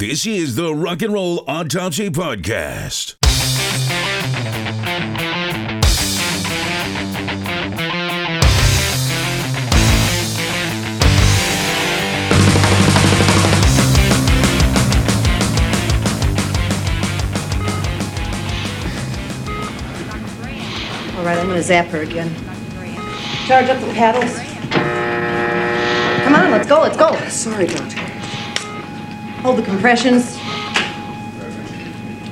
This is the Rock and Roll Autopsy Podcast. All right, I'm gonna zap her again. Charge up the paddles. Come on, let's go, let's go. Sorry, Doctor. Hold the compressions.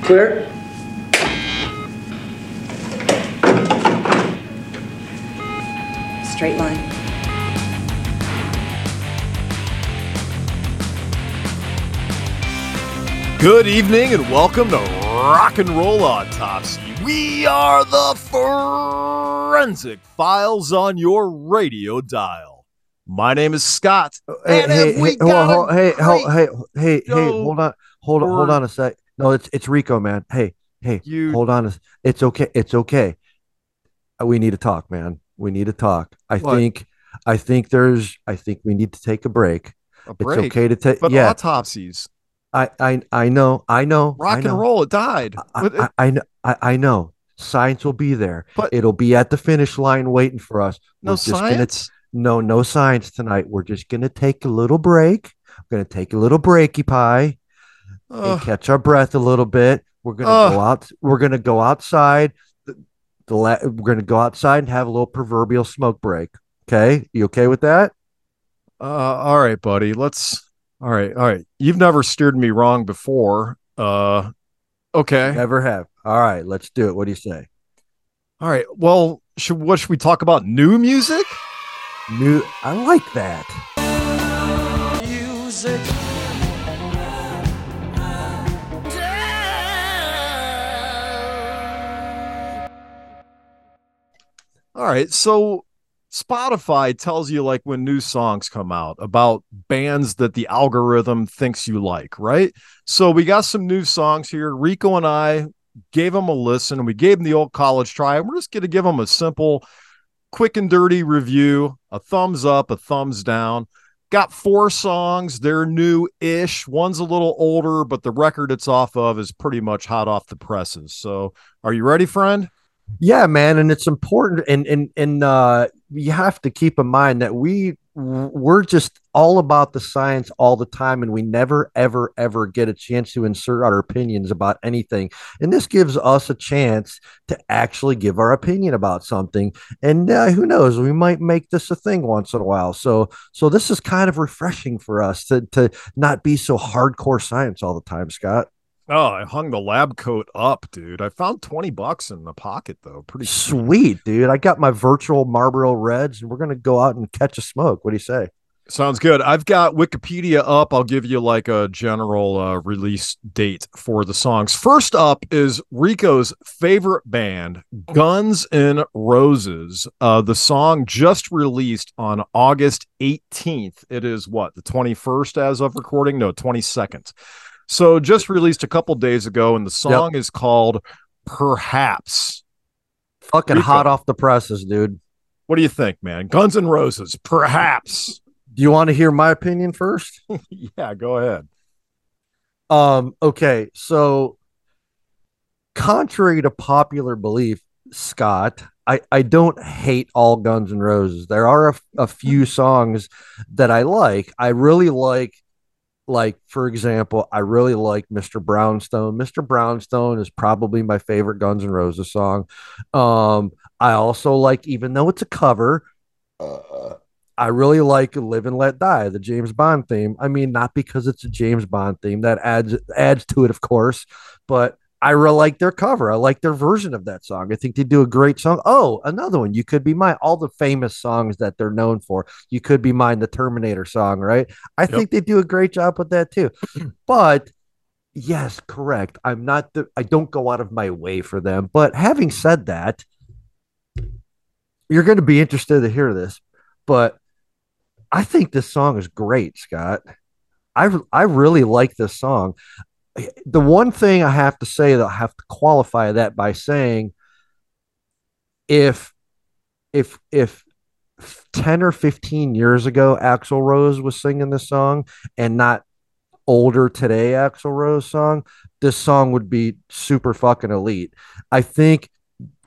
Clear? Straight line. Good evening and welcome to Rock and Roll Autopsy. We are the forensic files on your radio dial. My name is Scott. Hey, hey, hey, hold hey, hold, hey, hey, hey, hold on, hold on, hold on a sec. No, it's it's Rico, man. Hey, hey, You- hold on. It's okay. It's okay. Uh, We need to talk, man. We need to talk. I What? think, I think there's, I think we need to take a break. a break. It's okay to take. But Yeah, autopsies, I, I, I know, I know. rock I and roll, it died. I, I, I know, I, I know. Science will be there. But- it'll be at the finish line waiting for us. no We're gonna science. No, no science tonight. We're just gonna take a little break. We're gonna take a little breaky pie and catch our breath a little bit. We're gonna go out. We're gonna go outside. The, the la- we're gonna go outside and have a little proverbial smoke break. Okay, you okay with that? Uh, all right, buddy. Let's. All right, all right. You've never steered me wrong before. Uh, okay. Never have. All right, let's do it. What do you say? All right. Well, should what should we talk about? New music? New. I like that. All right. So Spotify tells you like when new songs come out about bands that the algorithm thinks you like, right? So we got some new songs here. Rico and I gave them a listen. And we gave them the old college try. We're just going to give them a simple, quick and dirty review, a thumbs up, a thumbs down. Got four songs. They're new ish. One's a little older, but the record it's off of is pretty much hot off the presses. So are you ready, friend? Yeah, man, and it's important, and and and uh, you have to keep in mind that we we're just all about the science all the time, and we never, ever, ever get a chance to insert our opinions about anything. And this gives us a chance to actually give our opinion about something. And uh, who knows, we might make this a thing once in a while. So, so this is kind of refreshing for us to to not be so hardcore science all the time, Scott. Oh, I hung the lab coat up, dude. I found 20 bucks in the pocket though. Pretty Sweet, dude. I got my virtual Marlboro Reds, and we're gonna go out and catch a smoke. What do you say? Sounds good. I've got Wikipedia up. I'll give you like a general uh, release date for the songs. First up is Rico's favorite band, Guns N' Roses. Uh, the song just released on August 18th. It is what, the 21st as of recording? No, 22nd. So just released a couple days ago, and the song is called Perhaps. Fucking Rico. hot off the presses, dude. What do you think, man? Guns N' Roses, Perhaps. Do you want to hear my opinion first? yeah, go ahead. Um, okay, so contrary to popular belief, Scott, I, I don't hate all Guns N' Roses. There are a, a few songs that I like. I really like, like for example, I really like Mr. Brownstone. Mr. Brownstone is probably my favorite Guns N' Roses song. Um, I also like, even though it's a cover, uh, I really like "Live and Let Die," the James Bond theme. I mean, not because it's a James Bond theme that adds adds to it, of course, but I really like their cover. I like their version of that song. I think they do a great song. Oh, another one. You could be mine. All the famous songs that they're known for. You could be mine. The Terminator song, right? I think they do a great job with that too. but yes, correct. I'm not the. I don't go out of my way for them. But having said that, you're going to be interested to hear this, but I think this song is great, Scott. I I really like this song. The one thing I have to say that I have to qualify that by saying if if if 10 or 15 years ago Axl Rose was singing this song and not older today Axl Rose song, this song would be super fucking elite. I think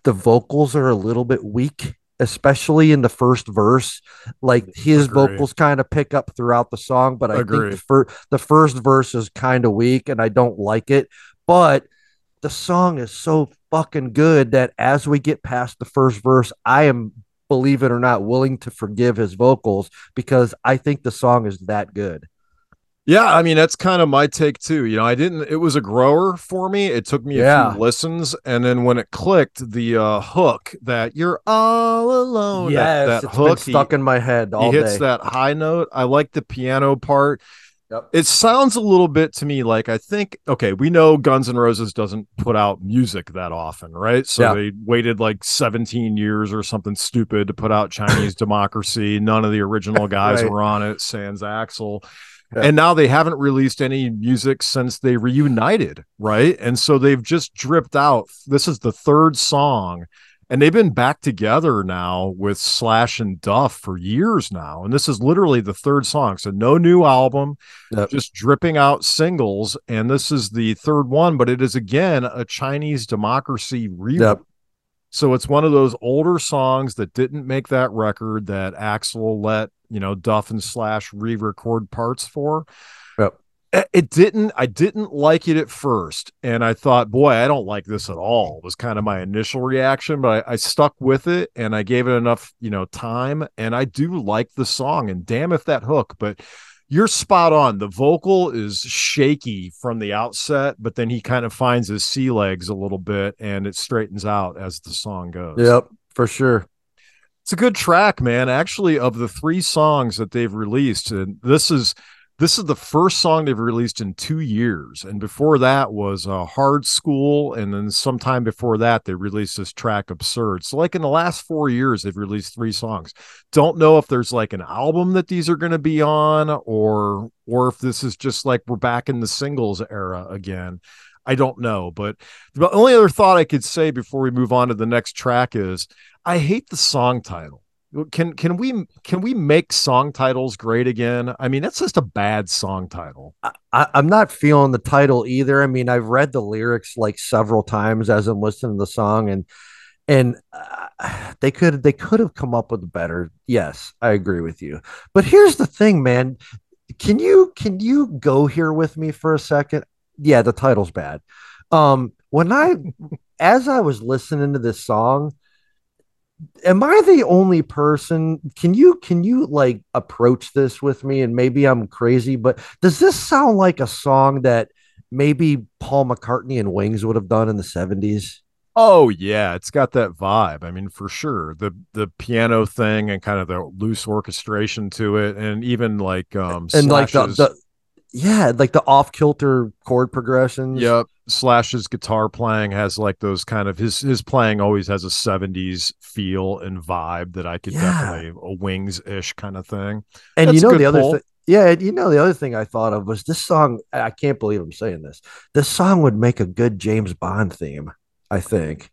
the vocals are a little bit weak, especially in the first verse. Like his Agree. vocals kind of pick up throughout the song, but I Agree. think the, fir- the first verse is kind of weak and I don't like it. But the song is so fucking good that as we get past the first verse, I am, believe it or not, willing to forgive his vocals because I think the song is that good. Yeah, I mean that's kind of my take too. You know, I didn't. It was a grower for me. It took me a Yeah. few listens, and then when it clicked, the uh, hook that you're all alone. that, that it's hook been he- stuck in my head all he hits day. that high note. I like the piano part. Yep. It sounds a little bit to me like I think okay, we know Guns N' Roses doesn't put out music that often, right? So Yeah. they waited like 17 years or something stupid to put out Chinese Democracy. None of the original guys Right. were on it, sans Axl. Yeah. And now they haven't released any music since they reunited, right? And so they've just dripped out. This is the third song and they've been back together now with Slash and Duff for years now. And this is literally the third song. So no new album, Yep. just dripping out singles. And this is the third one, but it is again a Chinese democracy rerun. Yep. So it's one of those older songs that didn't make that record that Axl let, you know, Duff and Slash re-record parts for. Yep. It- It didn't, I didn't like it at first. And I thought, boy, I don't like this at all, was kind of my initial reaction. But I, I stuck with it and I gave it enough, you know, time. And I do like the song. And damn if that hook, but you're spot on. The vocal is shaky from the outset, but then he kind of finds his sea legs a little bit and it straightens out as the song goes. Yep, for sure. It's a good track, man. Actually, of the three songs that they've released, and this is this is the first song they've released in two years. And before that was uh, Hard Skool, and then sometime before that they released this track Absurd. So, like in the last four years, they've released three songs. Don't know if there's like an album that these are going to be on, or or if this is just like we're back in the singles era again. I don't know, but the only other thought I could say before we move on to the next track is I hate the song title. Can can we can we make song titles great again? I mean, that's just a bad song title. I, I'm not feeling the title either. I mean, I've read the lyrics like several times as I'm listening to the song, and and uh, they could they could have come up with a better. Yes, I agree with you. But here's the thing, man. Can you can you go here with me for a second? Yeah, the title's bad. Um, when I as I was listening to this song, am I the only person? Can you can you like approach this with me? And maybe I'm crazy, but does this sound like a song that maybe Paul McCartney and Wings would have done in the 70s? Oh yeah, it's got that vibe. I mean, for sure. The the piano thing and kind of the loose orchestration to it, and even like um And like the, the yeah, like the off kilter chord progressions. Yep. Slash's guitar playing has like those kind of his his playing always has a 70s feel and vibe that I could Yeah. definitely a wings ish kind of thing. And That's you know the other thing. Yeah, you know the other thing I thought of was this song. I can't believe I'm saying this. This song would make a good James Bond theme. I think.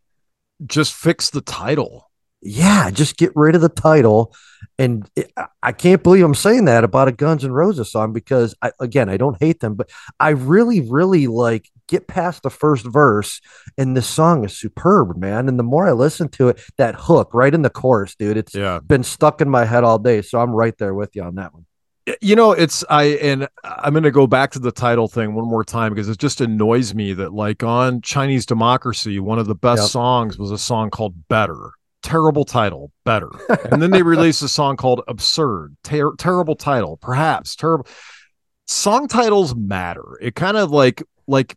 Just fix the title. Yeah, just get rid of the title. And it, I- can't believe I'm saying that about a Guns N' Roses song because, I, again, I don't hate them, but I really, really like get past the first verse, and this song is superb, man. And the more I listen to it, that hook right in the chorus, dude, it's Yeah. been stuck in my head all day. So I'm right there with you on that one. You know, it's I and I'm going to go back to the title thing one more time because it just annoys me that like on Chinese Democracy, one of the best Yep. songs was a song called Better. Terrible title, Better. and then they released a song called Absurd. Ter- terrible title, perhaps terrible. Song titles matter. It kind of like like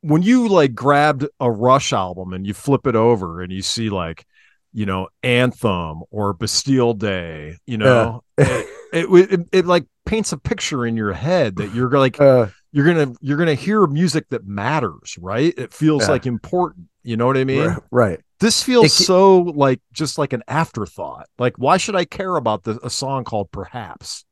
when you like grabbed a Rush album and you flip it over and you see like you know Anthem or Bastille Day, you know, it, it, it it like paints a picture in your head that you're like Uh, you're gonna you're gonna hear music that matters, right? It feels Yeah. like important. You know what I mean? right, right. This feels It so like just like an afterthought. Like, why should I care about the, a song called Perhaps?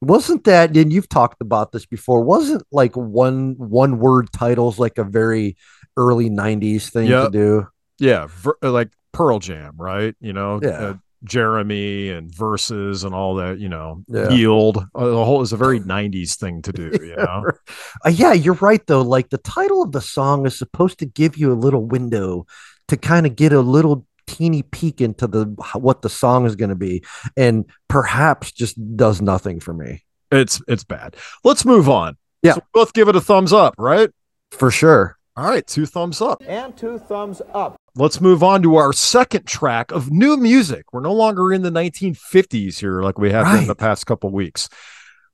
Wasn't that, and you've talked about this before, wasn't like one one word titles like a very early 90s thing to do? Yeah, ver- uh, like Pearl Jam, right? You know, Yeah. uh, Jeremy and verses and all that, you know, Yeah. yield. Uh, the whole is a very 90s thing to do, you know. Uh, yeah, you're right though. Like the title of the song is supposed to give you a little window to kind of get a little teeny peek into the what the song is going to be, and perhaps just does nothing for me. It's it's bad. Let's move on. Yeah. So we both give it a thumbs up, right? For sure. All right, two thumbs up. And two thumbs up. Let's move on to our second track of new music. We're no longer in the 1950s here like we have been the past couple weeks.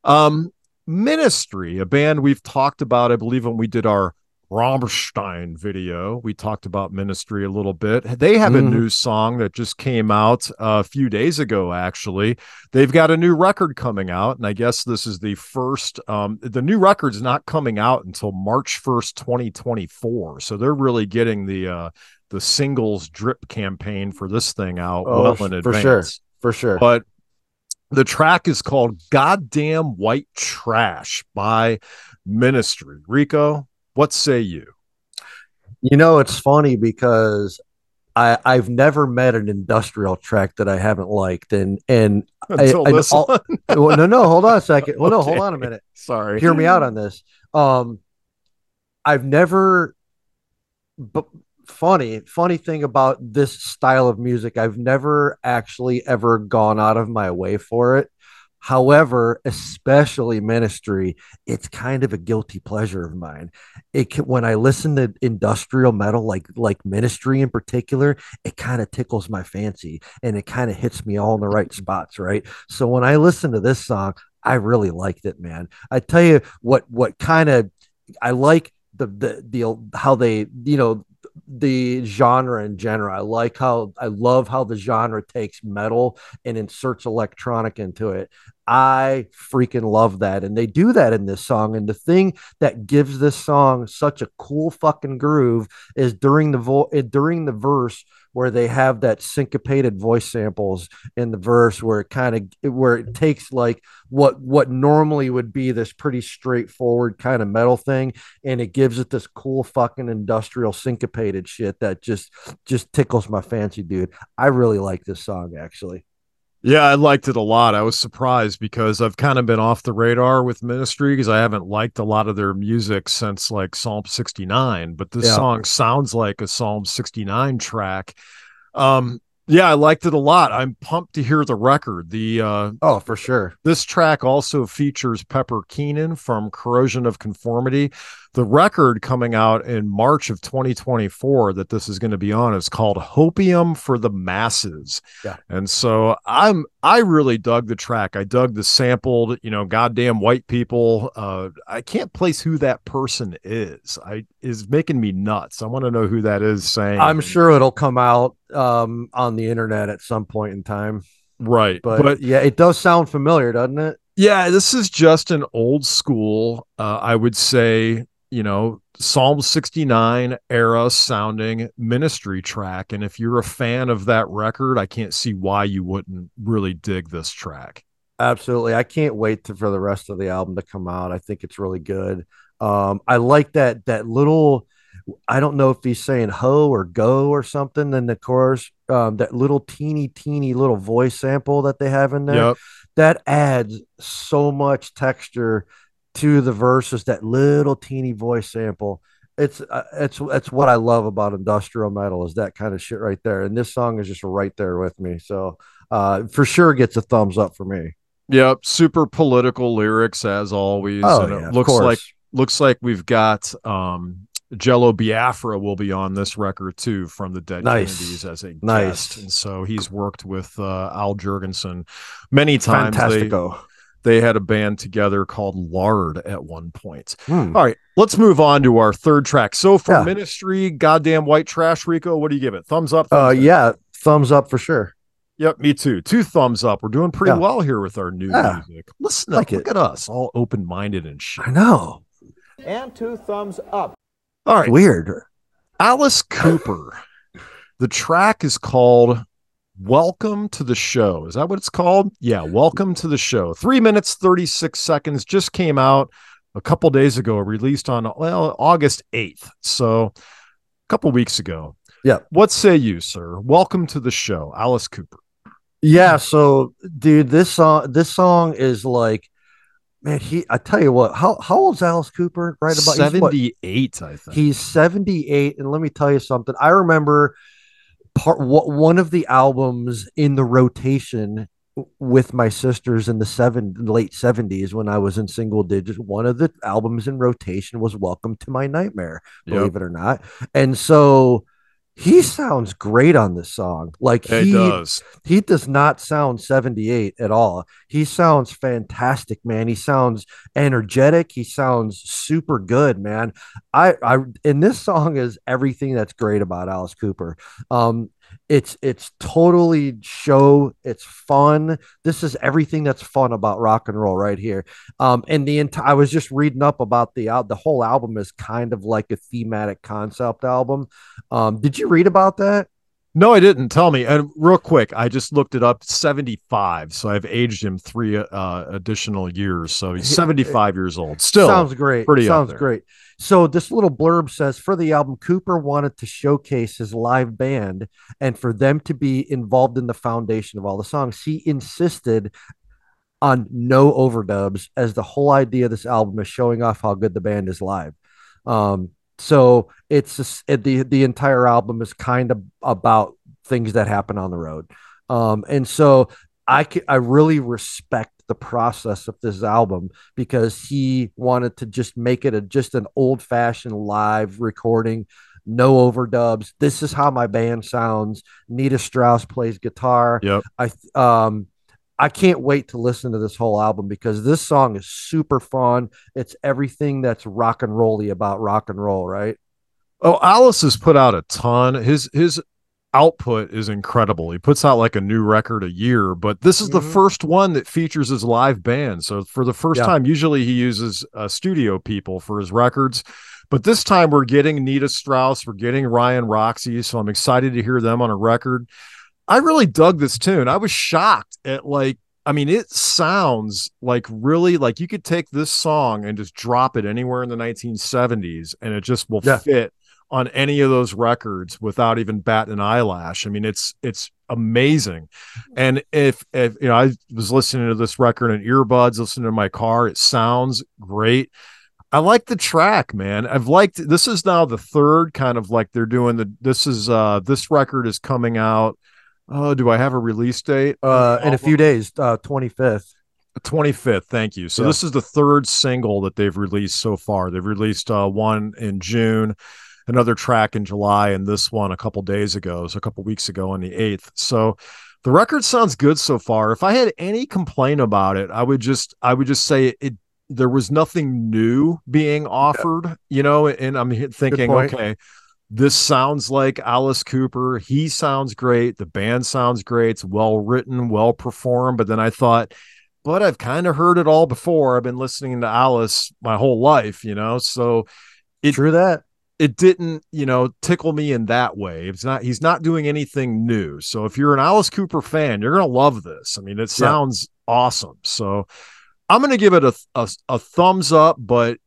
Um, Ministry, a band we've talked about, I believe, when we did our Rammstein video. We talked about Ministry a little bit. They have a Mhm. new song that just came out a few days ago, actually. They've got a new record coming out, and I guess this is the first. Um, the new record's not coming out until March 1st, 2024. So they're really getting the uh, the singles drip campaign for this thing out Oh, well in for advance. sure. For sure. But the track is called Goddamn White Trash by Ministry. Rico, what say you? You know, it's funny because I I've never met an industrial track that I haven't liked, and and I- Until I- this all- one. well, no, no, hold on a second. Well, no, hold on a minute. Sorry. Hear me out on this. Um, I've never, but funny, funny thing about this style of music, I've never actually ever gone out of my way for it. However, especially ministry, it's kind of a guilty pleasure of mine. It can, when I listen to industrial metal, like like ministry in particular, it kind of tickles my fancy and it kind of hits me all in the right spots, right? So when I listen to this song, I really liked it, man. I tell you what, what kind of I like the the the how they you know the genre in general. I like how I love how the genre takes metal and inserts electronic into it. I freaking love that. And they do that in this song. And the thing that gives this song such a cool fucking groove is during the vo- eh, during the verse where they have that syncopated voice samples in the verse where it kind of where it takes like what what normally would be this pretty straightforward kind of metal thing and it gives it this cool fucking industrial syncopated shit that just just tickles my fancy dude. I really like this song actually Yeah, I liked it a lot. I was surprised because I've kind of been off the radar with Ministry because I haven't liked a lot of their music since like Psalm 69, but this Yeah. song sounds like a Psalm 69 track. Um yeah, I liked it a lot. I'm pumped to hear the record. The uh oh for sure this track also features Pepper Keenan from Corrosion of Conformity. The record coming out in March of 2024 that this is going to be on is called Hopium for the Masses. Yeah. And so I'm I really dug the track. I dug the sampled, you know, goddamn white people. Uh I can't place who that person is. I is making me nuts. I want to know who that is saying. i'm sure it'll come out um on the internet at some point in time right. but, but yeah it does sound familiar doesn't it Yeah, this is just an old school, uh, I would say, you know, Psalm 69 era sounding ministry track. And if you're a fan of that record, I can't see why you wouldn't really dig this track. Absolutely. I can't wait to, for the rest of the album to come out. I think it's really good. Um, I like that that little I don't know if he's saying ho or go or something in the chorus. Um, that little teeny, teeny little voice sample that they have in there. Yep. That adds so much texture to the verses, that little teeny voice sample. It's uh, it's it's what I love about industrial metal is that kind of shit right there. And this song is just right there with me. So uh, for sure gets a thumbs up for me. Yep. Super political lyrics as always. Oh, and yeah, it looks like looks like we've got um Jello Biafra will be on this record too from the Dead Nice. Kennedys as a Nice. guest. And so he's worked with uh, Al Jourgensen many times. Fantastico. they had a band together called Lard at one point. Hmm. All right, let's move on to our third track. So for Yeah. Ministry, goddamn white trash, Rico, what do you give it? Thumbs up? Uh, thumbs down? yeah, thumbs up for sure. Yep, me too. Two thumbs up. We're doing pretty Yeah. well here with our new Yeah. music. Listen Like up, look it. at us, all open minded and shit. I know. And two thumbs up. All right, Weird. Alice Cooper. the track is called Welcome to the Show. Is that what it's called? Yeah, Welcome to the Show. Three minutes, 36 seconds just came out a couple days ago, released on well, August 8th. So a couple weeks ago. Yeah. What say you, sir? Welcome to the show, Alice Cooper. Yeah, so dude, this song this song is like man, he I tell you what, how how old's Alice Cooper? Right about 78, I think. He's 78 and let me tell you something. I remember part what one of the albums in the rotation with my sisters in the seven late 70s when I was in single digits. One of the albums in rotation was Welcome to My Nightmare, believe Yep. it or not. And so he sounds great on this song. Like it he does. he does not sound 78 at all. He sounds fantastic, man. He sounds energetic. He sounds super good, man. I I and this song is everything that's great about Alice Cooper. Um it's it's totally show, it's fun. This is everything that's fun about rock and roll right here. Um and the entire I was just reading up about the out the whole album is kind of like a thematic concept album. Um did you read about that? No, I didn't. Tell me. And real quick, I just looked it up. 75. So I've aged him three uh, additional years. So he's 75 years old. Still. sounds great. pretty sounds great. So this little blurb says for the album, Cooper wanted to showcase his live band and for them to be involved in the foundation of all the songs. He insisted on no overdubs, as the whole idea of this album is showing off how good the band is live. Um, so it's just, it, the the entire album is kind of about things that happen on the road. Um, and so I I really respect the process of this album because he wanted to just make it a just an old fashioned live recording, no overdubs. This is how my band sounds. Nita Strauss plays guitar. Yep. I um I can't wait to listen to this whole album because this song is super fun. It's everything that's rock and rolly about rock and roll, right? Oh, Alice has put out a ton. His his output is incredible. He puts out like a new record a year, but this is the Mhm. first one that features his live band. So for the first Yeah. time, usually he uses uh, studio people for his records, but this time we're getting Nita Strauss, we're getting Ryan Roxie. So I'm excited to hear them on a record. I really dug this tune. I was shocked at like. I mean, it sounds like really like you could take this song and just drop it anywhere in the 1970s and it just will Yeah. fit on any of those records without even batting an eyelash. I mean, it's it's amazing. And if if you know, I was listening to this record in earbuds, listening to my car, it sounds great. I like the track, man. I've liked this is now the third kind of like they're doing the this is uh this record is coming out. Oh, do I have a release date? Uh, in a few days, uh, 25th. 25th thank you. So Yeah. this is the third single that they've released so far. They've released uh, one in june another track in july and this one a couple days ago so a couple weeks ago on the 8th so the record sounds good so far. If i had any complaint about it i would just i would just say it there was nothing new being offered you know and i'm thinking okay this sounds like Alice Cooper. He sounds great. The band sounds great. It's well written, well performed. But then I thought, but I've kind of heard it all before. I've been listening to Alice my whole life, you know. So It- True that. it didn't, you know, tickle me in that way. It's not he's not doing anything new. So if you're an Alice Cooper fan, you're gonna love this. I mean, it sounds awesome. So I'm gonna give it a, a a thumbs up, but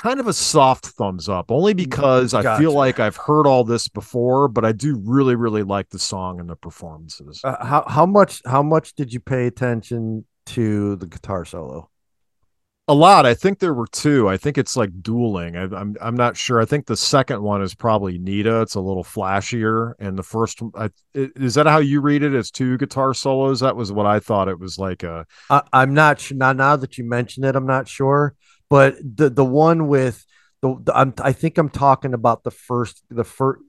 kind of a soft thumbs up, only because I feel like I've heard all this before, but I do really, really like the song and the performances. Uh, how how much how much did you pay attention to the guitar solo? a lot. I think there were two. I think it's like dueling. I, I'm I'm not sure. I think the second one is probably Nita. It's a little flashier, and the first i- is that how you read it? As two guitar solos? That was what I thought. It was like a I, I'm not sure. Now, now that you mention it, I'm not sure. But the the one with the, the I'm, I think I'm talking about the first the first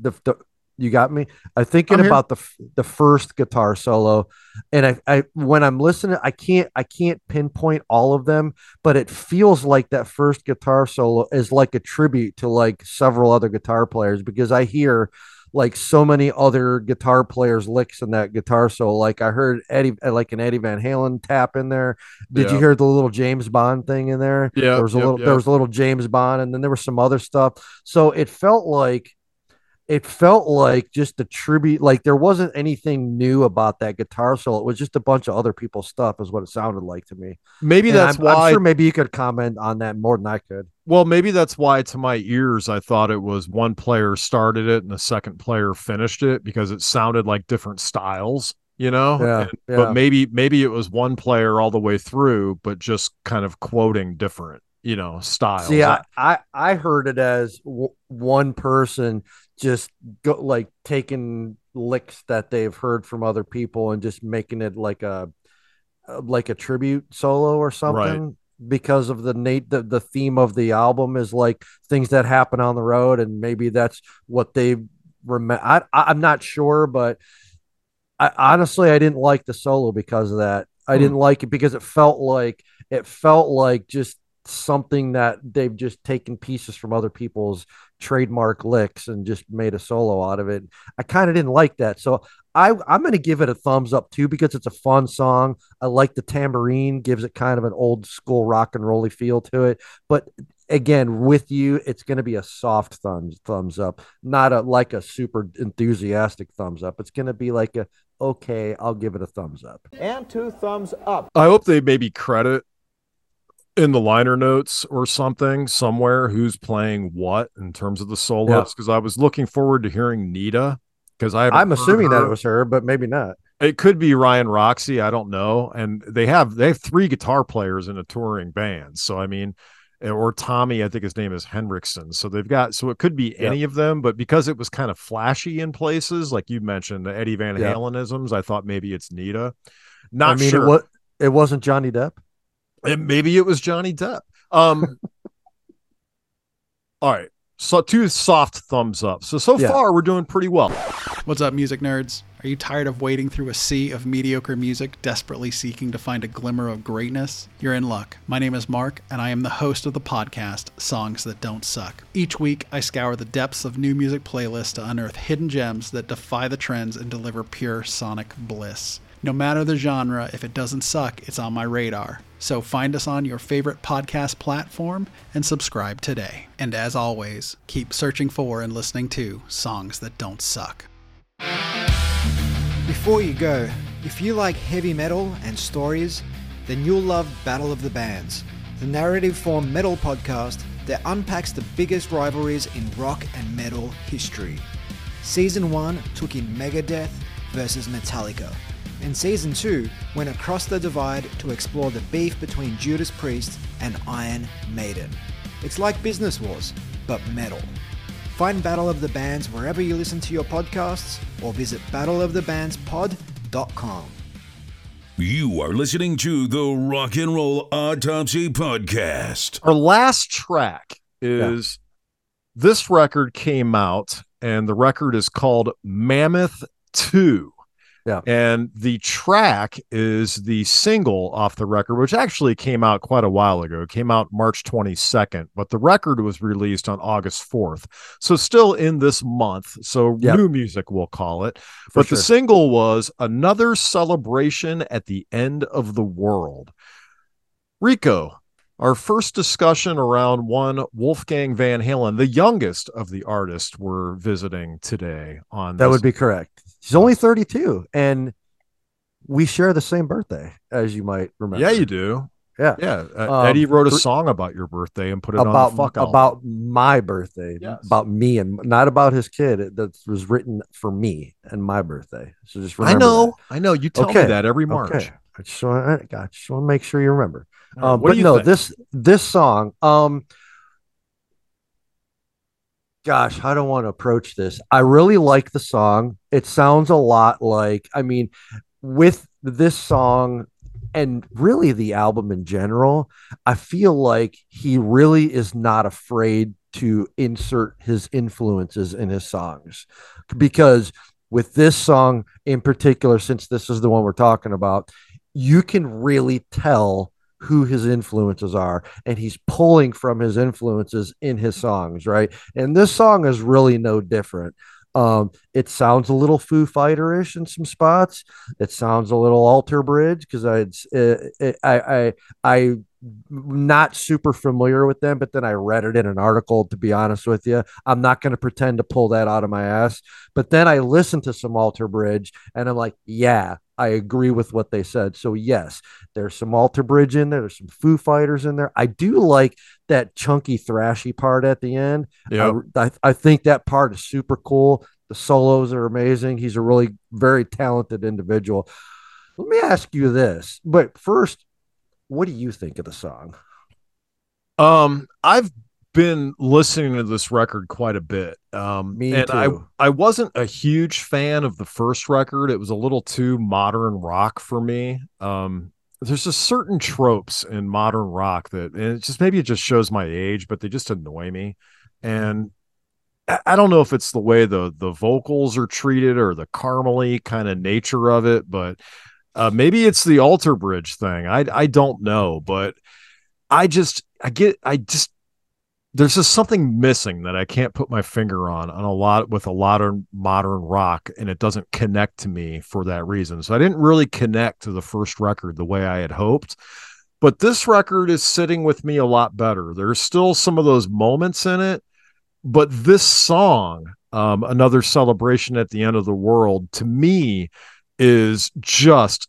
the, the you got me. I'm thinking I'm about the the first guitar solo, and I, I when I'm listening, I can't I can't pinpoint all of them, but it feels like that first guitar solo is like a tribute to like several other guitar players because I hear like so many other guitar players licks in that guitar solo. Like I heard Eddie uh, like an Eddie Van Halen tap in there. Did you hear the little James Bond thing in there? Yeah, there was a yep, little yep. there was a little James Bond, and then there was some other stuff. So it felt like it felt like just a tribute. Like there wasn't anything new about that guitar solo. It was just a bunch of other people's stuff, is what it sounded like to me. maybe And that's I'm, why. I'm sure maybe you could comment on that more than I could. well, maybe that's why to my ears I thought it was one player started it and the second player finished it because it sounded like different styles. you know? Yeah, And- yeah. But maybe maybe it was one player all the way through, but just kind of quoting different, you know, styles. See, I, I I heard it as w- one person just go like taking licks that they've heard from other people and just making it like a uh, like a tribute solo or something because of the Nate the, the theme of the album is like things that happen on the road and maybe that's what they remember. I, I I'm not sure, but I honestly I didn't like the solo because of that. I Hmm. didn't like it because it felt like it felt like just something that they've just taken pieces from other people's trademark licks and just made a solo out of it. I kind of didn't like that. So I I'm going to give it a thumbs up too because it's a fun song. I like the tambourine, gives it kind of an old school rock and rolly feel to it. But again, with you, it's going to be a soft thumbs thumbs up, not a like a super enthusiastic thumbs up. It's going to be like a okay, I'll give it a thumbs up. And two thumbs up. I hope they maybe credit in the liner notes or something somewhere who's playing what in terms of the solos because I was looking forward to hearing Nita because I I'm assuming that it was her, but maybe not. it could be Ryan Roxie I don't know and they have they have three guitar players in a touring band so I mean or Tommy I think his name is Hendrickson so they've got so it could be any of them but because it was kind of flashy in places like you mentioned the Eddie Van Yeah. Halenisms I thought maybe it's Nita not I mean, sure it was it wasn't Johnny Depp. And maybe it was Johnny Depp. Um, all right. So two soft thumbs up. So so Yeah. far we're doing pretty well. What's up, music nerds? Are you tired of wading through a sea of mediocre music, desperately seeking to find a glimmer of greatness? You're in luck. My name is Mark, and I am the host of the podcast, Songs That Don't Suck. Each week, I scour the depths of new music playlists to unearth hidden gems that defy the trends and deliver pure sonic bliss. No matter the genre, if it doesn't suck, it's on my radar. So find us on your favorite podcast platform and subscribe today. And as always, keep searching for and listening to songs that don't suck. Before you go, if you like heavy metal and stories, then you'll love Battle of the Bands, the narrative form metal podcast that unpacks the biggest rivalries in rock and metal history. Season 1 took in Megadeth versus Metallica, and Season 2 went across the divide to explore the beef between Judas Priest and Iron Maiden. It's like Business Wars, but metal. Find Battle of the Bands wherever you listen to your podcasts or visit battleofthebandspod.com. You are listening to the Rock and Roll Autopsy Podcast. Our last track is this record came out and the record is called Mammoth 2. Yeah. And the track is the single off the record, which actually came out quite a while ago. It came out March 22nd, but the record was released on August 4th. So still in this month. So Yep. new music, we'll call it. For but the single was Another Celebration at the End of the World. Rico, our first discussion around one Wolfgang Van Halen, the youngest of the artists we're visiting today on That would be correct. He's only 32, and we share the same birthday, as you might remember. Yeah, you do. Yeah. Yeah. Uh, Um, Eddie wrote a song about your birthday and put it About on the fuck album. about my birthday, Yes. about me, and not about his kid. It- That was written for me and my birthday. So just I know. I know. You tell me that every. March. Okay. I just want, I just want to make sure you remember. Um, but you no, think? this this song. Um, gosh, I don't want to approach this. I really like the song. It sounds a lot like. I mean, with this song and really the album in general, I feel like he really is not afraid to insert his influences in his songs because with this song in particular since this is the one we're talking about you can really tell who his influences are and he's pulling from his influences in his songs right? And this song is really no different. Um it sounds a little foo fighter-ish in some spots. It sounds a little alter bridge because i i i i not super familiar with them but then i read it in an article to be honest with you. I'm not going to pretend to pull that out of my ass. But then i listened to some alter bridge and i'm like yeah i agree with what they said. So yes there's some alter bridge in there. There's some foo fighters in there. I do like that chunky thrashy part at the end. Yeah. I, I, I think that part is super cool. The solos are amazing. He's a really very talented individual. Let me ask you this, but first, what do you think of the song? Um, I've been listening to this record quite a bit. Um, Me and too. I I wasn't a huge fan of the first record. It was a little too modern rock for me. Um, there's just certain tropes in modern rock that, and it just maybe it just shows my age, but they just annoy me. And I, I don't know if it's the way the the vocals are treated or the caramely kind of nature of it, but uh, maybe it's the alter bridge thing. I I don't know, but I just I get I just there's just something missing that I can't put my finger on on a lot with a lot of modern rock and it doesn't connect to me for that reason. So I didn't really connect to the first record the way I had hoped. But this record is sitting with me a lot better. There's still some of those moments in it, but this song, um, another celebration at the end of the world, to me is just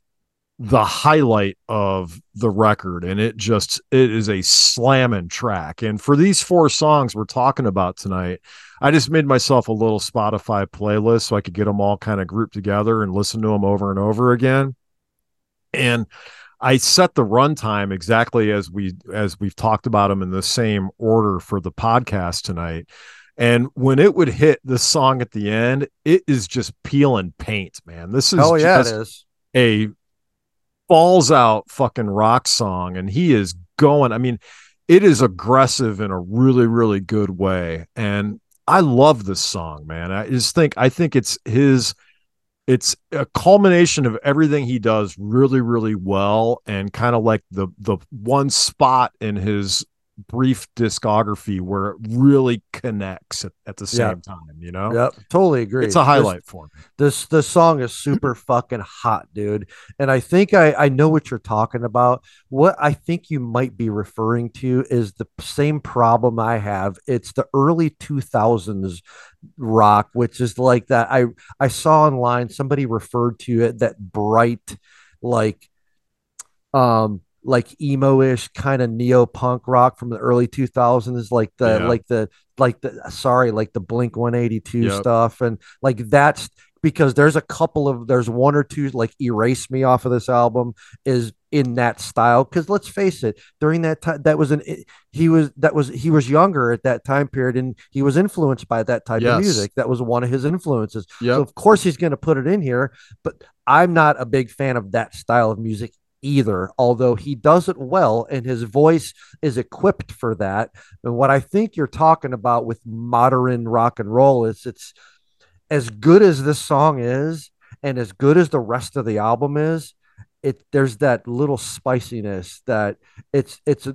the highlight of the record. And it just it is a slamming track. And for these four songs we're talking about tonight i just made myself a little spotify playlist so i could get them all kind of grouped together and listen to them over and over again. And i set the runtime exactly as we as we've talked about them in the same order for the podcast tonight and when it would hit the song at the end it is just peeling paint man. This is Oh yeah, it is. a falls out fucking rock song and he is going i mean it is aggressive in a really really good way. And i love this song man. I just think i think it's his it's a culmination of everything he does really really well and kind of like the the one spot in his brief discography where it really connects at, at the same time you know? Yep, totally agree. it's a This- highlight for me. this this song is super fucking hot dude. And i think i i know what you're talking about. What i think you might be referring to is the same problem i have. It's the early 2000s rock which is like that. I i saw online somebody referred to it that bright like um like emo-ish kind of neo-punk rock from the early 2000s like the Yeah. like the like the sorry like the blink 182 Yep. stuff and like that's because there's a couple of there's one or two like erase me off of this album is in that style because let's face it during that time that was an he was that was he was younger at that time period and he was influenced by that type Yes. of music that was one of his influences Yep. so of course he's going to put it in here but i'm not a big fan of that style of music either although he does it well and his voice is equipped for that and what i think you're talking about with modern rock and roll is it's as good as this song is and as good as the rest of the album is it there's that little spiciness that it's it's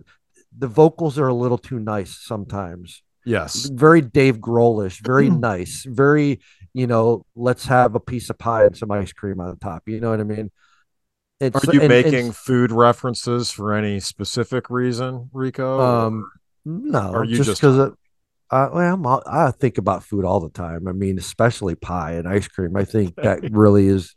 the vocals are a little too nice sometimes yes very Dave Grohlish, very nice, very you know, let's have a piece of pie and some ice cream on top. You know what I mean? It's Are you and- making food references for any specific reason, Rico? um no, Or you just because uh, well, I'm I think about food all the time. I mean, especially pie and ice cream. I think that really is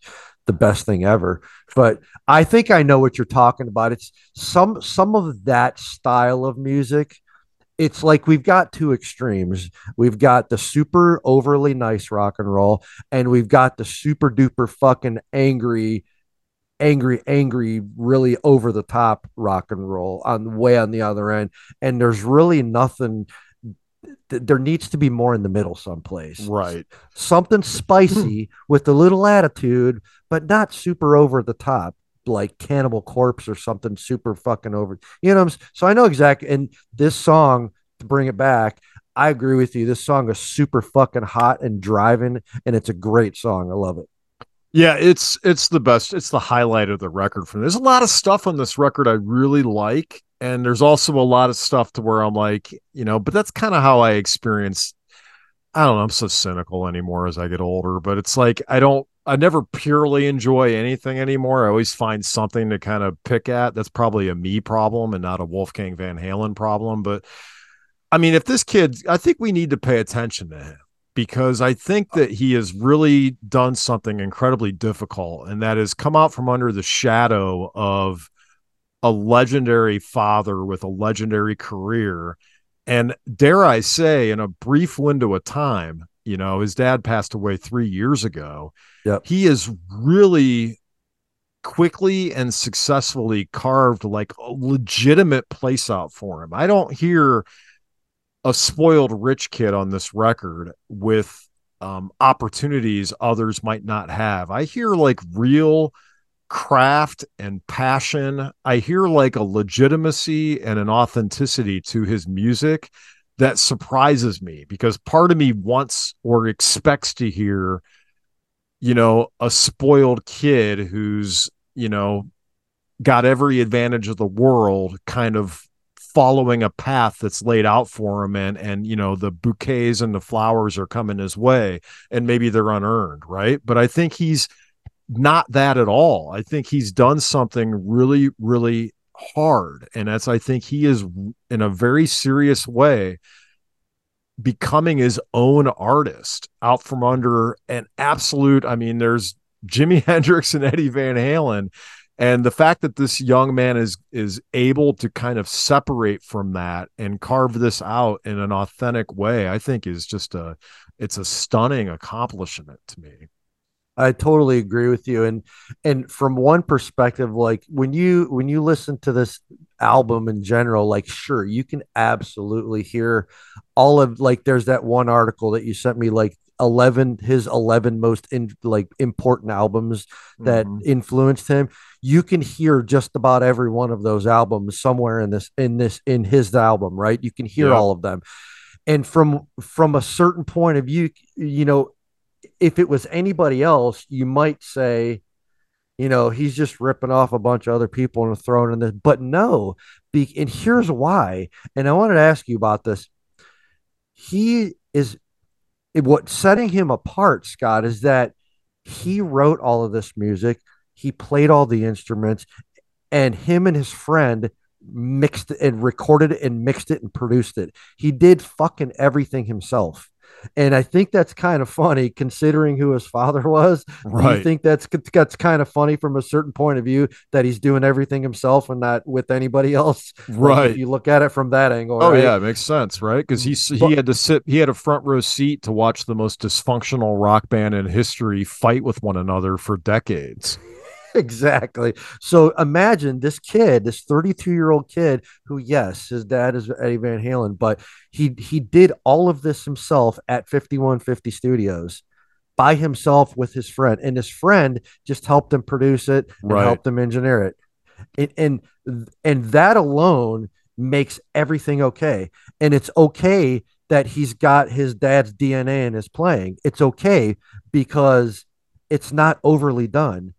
the best thing ever. But I think I know what you're talking about. It's some some of that style of music. It's like we've got two extremes. We've got the super overly nice rock and roll, and we've got the super duper fucking angry, angry, angry, really over the top rock and roll on way on the other end. And there's really nothing. th- There needs to be more in the middle someplace right. something hmm. spicy with a little attitude, but not super over the top, like Cannibal Corpse or something super fucking over. You know, what I'm s- so I know exactly. And this song, to bring it back, I agree with you. This song is super fucking hot and driving, and it's a great song. I love it. Yeah, it's it's the best. It's the highlight of the record for me. There's a lot of stuff on this record I really like, and there's also a lot of stuff to where I'm like, you know, but that's kind of how I experience. I don't know. I'm so cynical anymore as I get older, but it's like I don't. I never purely enjoy anything anymore. I always find something to kind of pick at. That's probably a me problem and not a Wolfgang Van Halen problem. But I mean, if this kid, I think we need to pay attention to him because I think that he has really done something incredibly difficult, and that is come out from under the shadow of a legendary father with a legendary career. And dare I say, in a brief window of time, You know, his dad passed away three years ago. Yep. He is really quickly and successfully carved like a legitimate place out for him. I don't hear a spoiled rich kid on this record with um, opportunities others might not have. I hear like real craft and passion. I hear like a legitimacy and an authenticity to his music that surprises me because part of me wants or expects to hear you know a spoiled kid who's you know got every advantage of the world kind of following a path that's laid out for him and and you know the bouquets and the flowers are coming his way and maybe they're unearned right? But i think he's not that at all. I think he's done something really really hard. And that's i think he is in a very serious way becoming his own artist out from under an absolute i mean there's jimi hendrix and eddie van halen and the fact that this young man is is able to kind of separate from that and carve this out in an authentic way i think is just a it's a stunning accomplishment to me I totally agree with you. And and from one perspective, like when you when you listen to this album in general, like sure, you can absolutely hear all of like there's that one article that you sent me, like 11 his 11 most in like important albums that Mhm. influenced him you can hear just about every one of those albums somewhere in this in this in his album right you can hear Yeah. all of them and from from a certain point of view you know if it was anybody else you might say you know he's just ripping off a bunch of other people and throwing in this but no be, and here's why and i wanted to ask you about this he is it- what setting him apart scott is that he wrote all of this music he played all the instruments and him and his friend mixed and recorded it and mixed it and produced it. He did fucking everything himself and i think that's kind of funny considering who his father was right think that's that's kind of funny from a certain point of view that he's doing everything himself and not with anybody else Like, right you look at it from that angle Oh right? yeah, it makes sense, right? Because he But- he had to sit, he had a front row seat to watch the most dysfunctional rock band in history fight with one another for decades. exactly. So imagine this kid, this 32 year old kid, who yes, his dad is Eddie Van Halen, but he he did all of this himself at 5150 Studios by himself with his friend, and his friend just helped him produce it and Right. helped him engineer it, and and and that alone makes everything okay, and it's okay that he's got his dad's DNA in his playing. It's okay because it's not overly done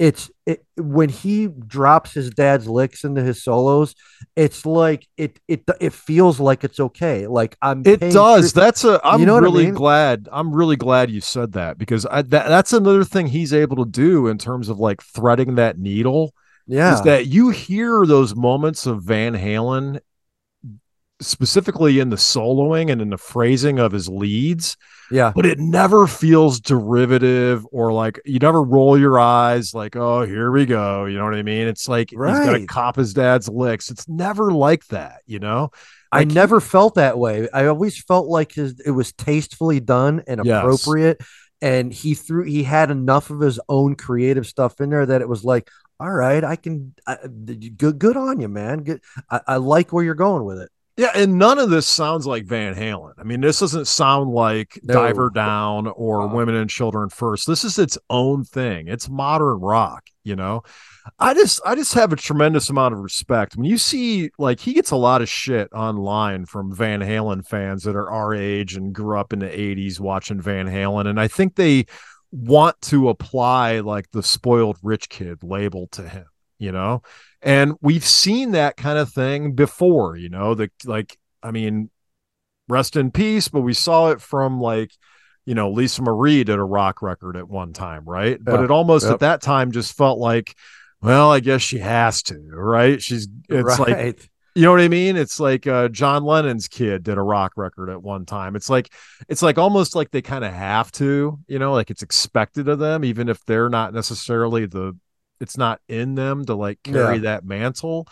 it's it, when he drops his dad's licks into his solos it's like it it it feels like it's okay like i'm It does. tri- That's a. I'm You know what I really mean? glad. I'm really glad you said that because I, that that's another thing he's able to do in terms of like threading that needle. yeah Is that you hear those moments of Van Halen, specifically in the soloing and in the phrasing of his leads, yeah but it never feels derivative or like you never roll your eyes like, oh, here we go. You know what I mean? It's like he's got to cop his dad's licks. It's never like that, you know? i Like, never felt that way i always felt like his it was tastefully done and Yes. appropriate and he threw he had enough of his own creative stuff in there that it was like all right i can I, good good on you man good I, I like where you're going with it Yeah, and none of this sounds like Van Halen. I mean, this doesn't sound like No. Diver Down or. Women and Children First. This is its own thing. It's modern rock, you know. I just I just have a tremendous amount of respect. When you see like he gets a lot of shit online from Van Halen fans that are our age and grew up in the 80s watching Van Halen and I think they want to apply like the spoiled rich kid label to him, you know? And we've seen that kind of thing before, you know, the like, I mean, rest in peace, but we saw it from like, you know, Lisa Marie did a rock record at one time, right? But it almost Yep. at that time just felt like, well, I guess she has to, right? She's it's like you know what I mean? It's like uh, John Lennon's kid did a rock record at one time. It's like it's like almost like they kind of have to, you know, like it's expected of them, even if they're not necessarily the. It's not in them to like carry Yeah. that mantle,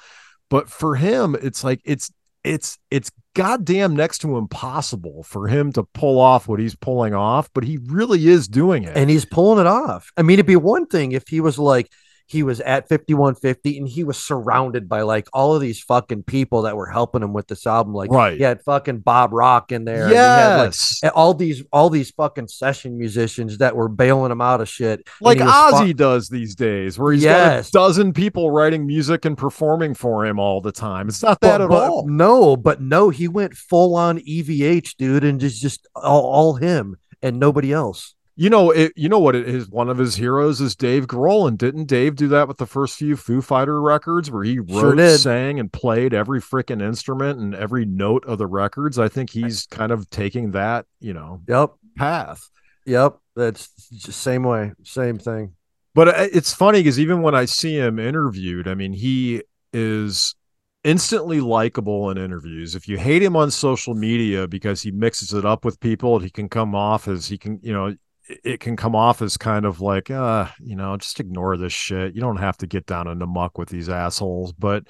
but for him, it's like it's it's it's goddamn next to impossible for him to pull off what he's pulling off, but he really is doing it. and he's pulling it off. I mean, it'd be one thing if he was like he was at 5150 and he was surrounded by like all of these fucking people that were helping him with this album. Like, Right. he had fucking Bob Rock in there. he had, like, yes. all these all these fucking session musicians that were bailing him out of shit. like was fu- Ozzy does these days, where he's Yes. got a dozen people writing music and performing for him all the time. It's not that but, at but all. No, but no, he went full on EVH, dude, and just just all, all him and nobody else. You know, it, you know what it is. One of his heroes is Dave Grohl, and didn't Dave do that with the first few Foo Fighter records, where he wrote, did. sang, and played every freaking instrument and every note of the records? I think he's kind of taking that, you know, Yep, path. yep. That's same way, same thing. But uh, it's funny because even when I see him interviewed, I mean, he is instantly likable in interviews. If you hate him on social media because he mixes it up with people, he can come off as he can, you know, it- can come off as kind of like, uh, you know, just ignore this shit. You don't have to get down in the muck with these assholes. But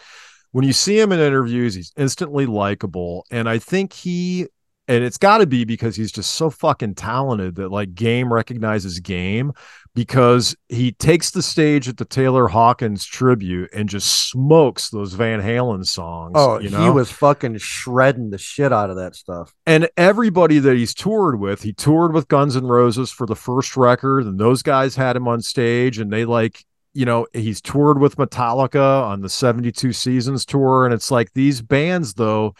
when you see him in interviews, he's instantly likable. And I think he and it's got to be because he's just so fucking talented that like game recognizes game because he takes the stage at the Taylor Hawkins tribute and just smokes those Van Halen songs. Oh, you know? he was fucking shredding the shit out of that stuff. and everybody that he's toured with, he toured with Guns N' Roses for the first record, and those guys had him on stage, and they like, you know, he's toured with Metallica on the 72 Seasons tour, and it's like these bands, though,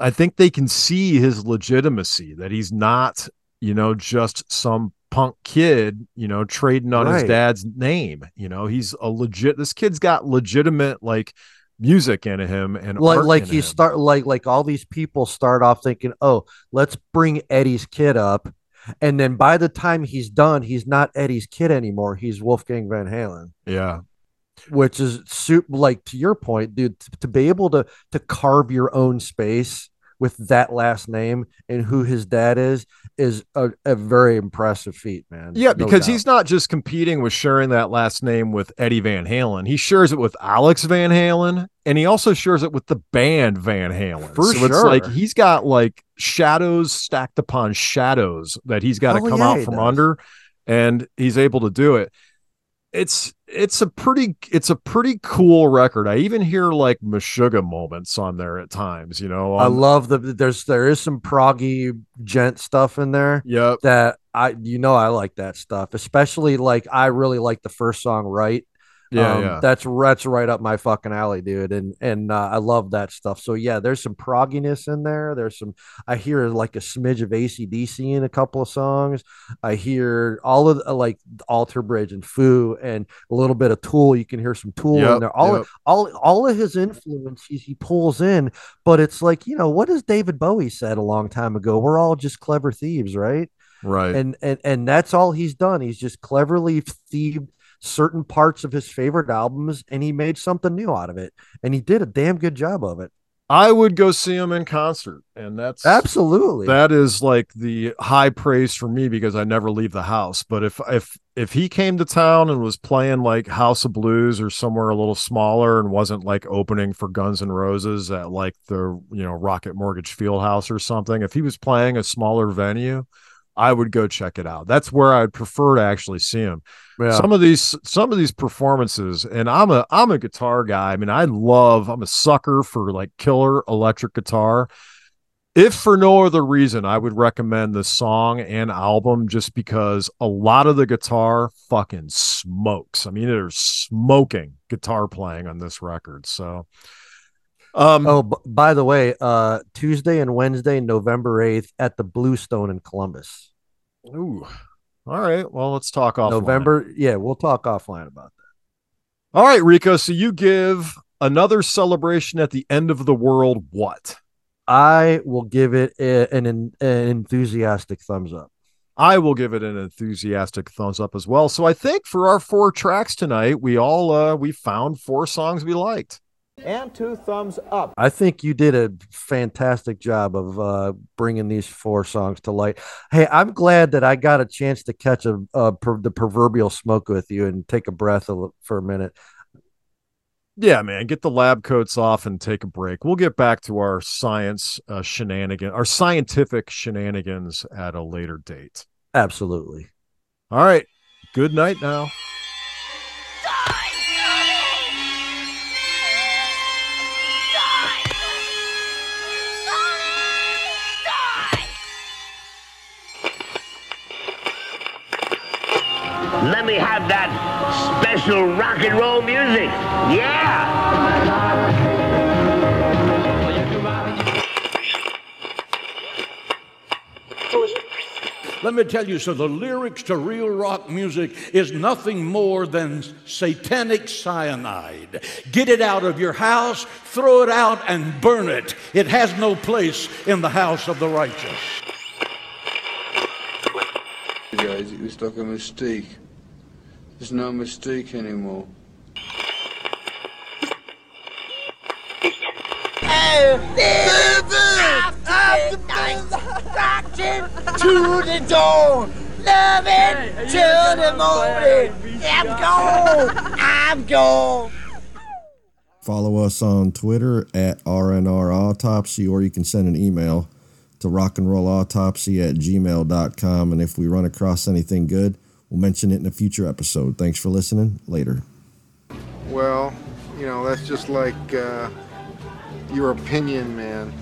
I think they can see his legitimacy that he's not, you know, just some punk kid, you know, trading on his dad's name. You know, he's a legit. This kid's got legitimate like music in him and Like, like you him. start like like all these people start off thinking, oh, let's bring Eddie's kid up, and then by the time he's done, he's not Eddie's kid anymore. He's Wolfgang Van Halen. Yeah. which is soup like to your point dude to, to be able to to carve your own space with that last name and who his dad is is a, a very impressive feat man Yeah, No because doubt. he's not just competing with sharing that last name with Eddie Van Halen. He shares it with Alex Van Halen, and he also shares it with the band Van Halen. For so it's like he's got like shadows stacked upon shadows that he's got to oh, Hell come yeah, out from does. under, and he's able to do it. It's it's a pretty it's a pretty cool record. I even hear like Meshuggah moments on there at times. You know, i um, love the there's there is some proggy djent stuff in there Yep. that i you know i like that stuff especially like i really like the first song right Yeah, Um, yeah. That's that's right up my fucking alley, dude. And and uh, I love that stuff. So yeah, there's some progginess in there. There's some I hear like a smidge of ACDC in a couple of songs. I hear all of the, like Alter Bridge and Foo and a little bit of Tool. You can hear some Tool in there. All yep. all all of his influences he pulls in, but it's like you know what has David Bowie said a long time ago? We're all just clever thieves, right? right. and and and that's all he's done. He's just cleverly thieved certain parts of his favorite albums, and he made something new out of it. And he did a damn good job of it. I would go see him in concert, and that's Absolutely. that is like the high praise for me because I never leave the house. But if if if he came to town and was playing like House of Blues or somewhere a little smaller and wasn't like opening for Guns N' Roses at like the you know Rocket Mortgage Field House or something, if he was playing a smaller venue, I would go check it out. That's where I'd prefer to actually see him yeah. some of these some of these performances and i'm a i'm a guitar guy i mean i love i'm a sucker for like killer electric guitar if for no other reason i would recommend the song and album just because a lot of the guitar fucking smokes i mean there's smoking guitar playing on this record so um Oh, b- by the way, uh, Tuesday and Wednesday, November eighth, at the Bluestone in Columbus. ooh. all right well let's talk off November, yeah, we'll talk offline about that. all right rico so you give another celebration at the end of the world what I will give it an, an enthusiastic thumbs up. I will give it an enthusiastic thumbs up as well. So I think for our four tracks tonight, we all uh we found four songs we liked. And two thumbs up. I think you did a fantastic job of uh, bringing these four songs to light. Hey, I'm glad that I got a chance to catch a, a per, the proverbial smoke with you and take a breath a, for a minute. Yeah, man, get the lab coats off and take a break. We'll get back to our science uh, shenanigans, our scientific shenanigans at a later date. Absolutely. All right. Good night now. Let have that special rock and roll music. Yeah! Let me tell you, so the lyrics to real rock music is nothing more than satanic cyanide. Get it out of your house, throw it out, and burn it. It has no place in the house of the righteous. Guys, it was like a mistake. There's no mistake anymore. to the dawn, loving till the morning. I'm gone, I'm gone. Follow us on Twitter at RNR Autopsy, or you can send an email to rockandrollautopsy at gmail.com. And if we run across anything good, we'll mention it in a future episode. Thanks for listening. Later. Well, you know, that's just like uh, your opinion, man.